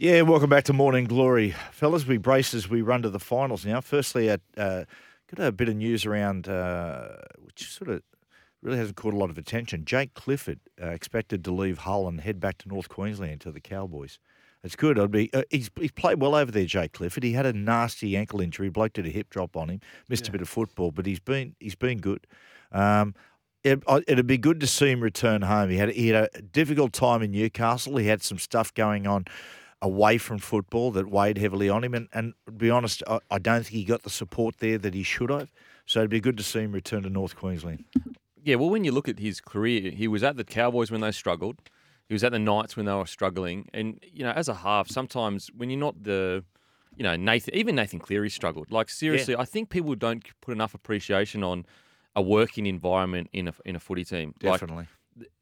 Yeah, welcome back to Morning Glory. Fellas, we brace as we run to the finals now. Firstly, uh, uh, got a bit of news around, uh, which sort of really hasn't caught a lot of attention. Jake Clifford uh, expected to leave Hull and head back to North Queensland to the Cowboys. It's good. I'd be. Uh, he's he's played well over there, Jake Clifford. He had a nasty ankle injury. Bloke did a hip drop on him. Missed a bit of football, but he's been he's been good. Um, it, it'd be good to see him return home. He had he had a difficult time in Newcastle. He had some stuff going on away from football that weighed heavily on him. And, and to be honest, I, I don't think he got the support there that he should have. So it'd be good to see him return to North Queensland. Yeah, well, when you look at his career, he was at the Cowboys when they struggled. He was at the Knights when they were struggling. And, you know, as a half, sometimes when you're not the, you know, Nathan, even Nathan Cleary struggled. Like, seriously, I think people don't put enough appreciation on a working environment in a, in a footy team. Like, Definitely.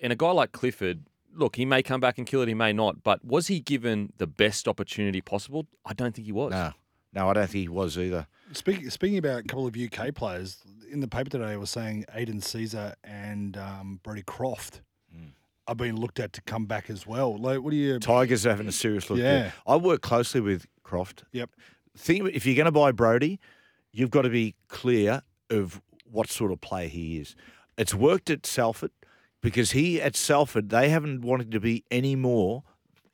and a guy like Clifford, look, he may come back and kill it, he may not. But was he given the best opportunity possible? I don't think he was. no, no, I don't think he was either. Speaking speaking about a couple of UK players in the paper today, I was saying Aidan Sezer and um, Brody Croft Hmm. are being looked at to come back as well. Like, what do you? Tigers are having a serious look. Yeah. there. I work closely with Croft. Yep. Think if you're going to buy Brody, you've got to be clear of what sort of player he is. It's worked at Salford because he at Salford they haven't wanted to be any more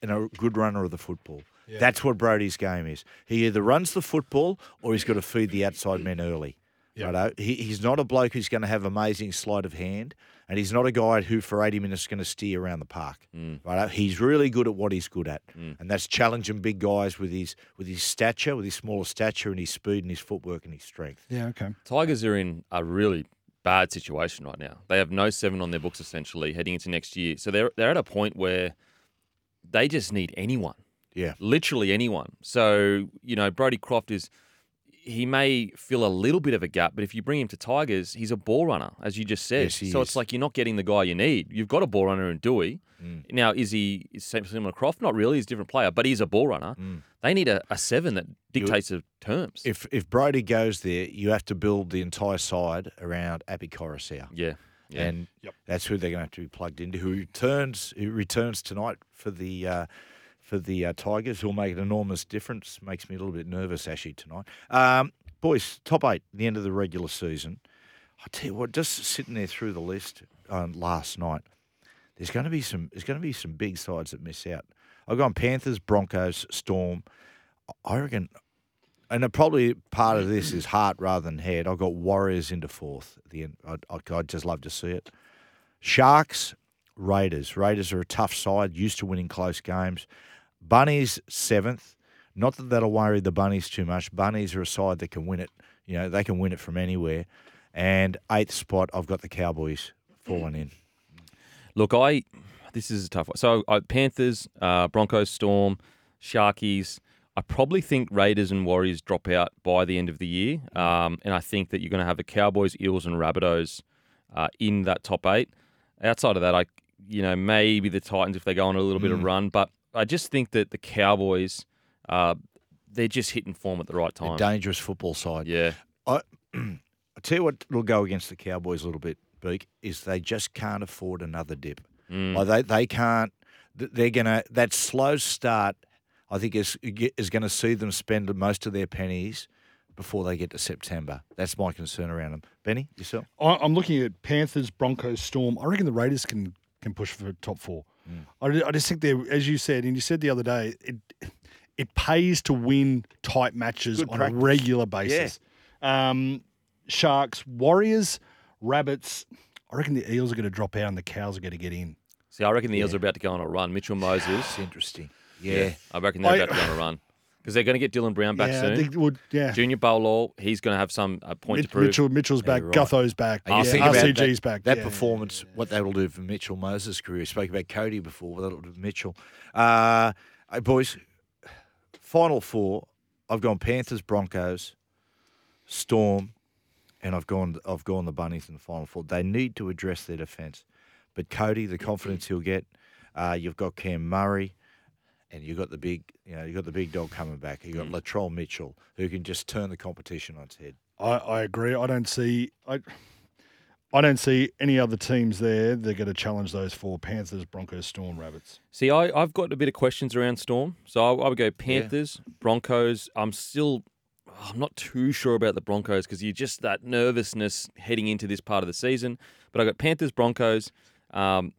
in a good runner of the football. That's what Brody's game is. He either runs the football or he's got to feed the outside men early. Righto? He, he's not a bloke who's going to have amazing sleight of hand, and he's not a guy who for 80 minutes is going to steer around the park. Mm. Righto? He's really good at what he's good at, mm. and that's challenging big guys with his with his stature, with his smaller stature, and his speed, and his footwork, and his strength. Yeah, okay. Tigers are in a really bad situation right now. They have no seven on their books essentially heading into next year. So they're they're at a point where they just need anyone, Yeah. literally anyone. So you know, Brody Croft is he may fill a little bit of a gap, but if you bring him to Tigers, he's a ball runner, as you just said. Yes, he so is. it's like you're not getting the guy you need. You've got a ball runner in Dewey. Mm. Now, is he is similar to Croft? Not really. He's a different player, but he's a ball runner. They need a, a seven that dictates the terms. Mm. If if Brody goes there, you have to build the entire side around Api Koroisau. yeah. Yeah. and that's who they're going to have to be plugged into. Who returns? Who returns tonight for the uh, for the uh, Tigers? Who'll make an enormous difference. Makes me a little bit nervous actually tonight. Um, boys, top eight, the end of the regular season. I tell you what, just sitting there through the list um, last night, there's going to be some. There's going to be some big sides that miss out. I've gone Panthers, Broncos, Storm. I reckon and probably part of this is heart rather than head. I've got Warriors into fourth at the end. I'd, I'd just love to see it. Sharks, Raiders. Raiders are a tough side, used to winning close games. Bunnies seventh. Not that that'll worry the Bunnies too much. Bunnies are a side that can win it. You know they can win it from anywhere. And eighth spot, I've got the Cowboys falling in. Look, I this is a tough one. So uh, Panthers, uh, Broncos, Storm, Sharkies. I probably think Raiders and Warriors drop out by the end of the year, um, and I think that you're going to have the Cowboys, Eels, and Rabbitohs uh, in that top eight. Outside of that, I you know maybe the Titans if they go on a little bit of run, but I just think that the Cowboys, uh, they're just hitting form at the right A time. dangerous football side. Yeah, I, I tell you what will go against the Cowboys a little bit, Beak, is they just can't afford another dip. Like they they can't. They're gonna that slow start. I think is is going to see them spend most of their pennies before they get to September. That's my concern around them. Benny, yourself? I- I'm looking at Panthers, Broncos, Storm. I reckon the Raiders can can push for top four. Mm. I, I just think they're, as you said, and you said the other day, it it pays to win tight matches Good on practice. a regular basis. Um, Sharks, Warriors, Rabbits. I reckon the Eels are going to drop out and the Cows are going to get in. see, I reckon the Eels are about to go on a run. Mitchell Moses, It's interesting. Yeah. I reckon they're I- about to go on a run because they're going to get Dylan Brown back yeah, soon. I think would. Yeah, Junior Paulo, he's going to have some uh, point Mitch- to prove. Mitchell, Mitchell's back. you're right. Gutho's back. Yeah, RCG's that, back. that yeah. performance, what that will do for Mitchell Moses' career. We spoke about Cody before, what that'll do for Mitchell. Uh, hey, boys, final four. I've gone Panthers, Broncos, Storm, and I've gone I've gone the Bunnies in the final four. They need to address their defence, but Cody, the confidence he'll get. Uh, you've got Cam Murray, and you've got the big you know you got the big dog coming back. You have got Latrell Mitchell who can just turn the competition on its head. I, I agree. I don't see I I don't see any other teams there that are going to challenge those four Panthers, Broncos, Storm, Rabbits. See, I, I've got a bit of questions around Storm. So I, I would go Panthers, Broncos. I'm still, I'm not too sure about the Broncos because you're just that nervousness heading into this part of the season. But I got Panthers, Broncos. Um,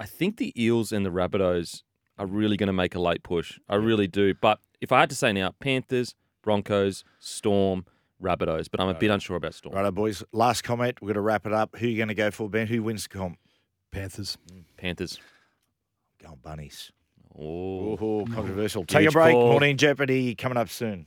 I think the Eels and the Rabbitohs are really going to make a late push. I really do. But if I had to say now, Panthers, Broncos, Storm, Rabbitohs. But I'm a bit unsure about Storm. Righto, boys. Last comment. We're going to wrap it up. Who are you going to go for, Ben? Who wins the comp? Panthers. Mm. Panthers. Going Bunnies. Oh. Controversial. Take a break. call. Morning Jeopardy coming up soon.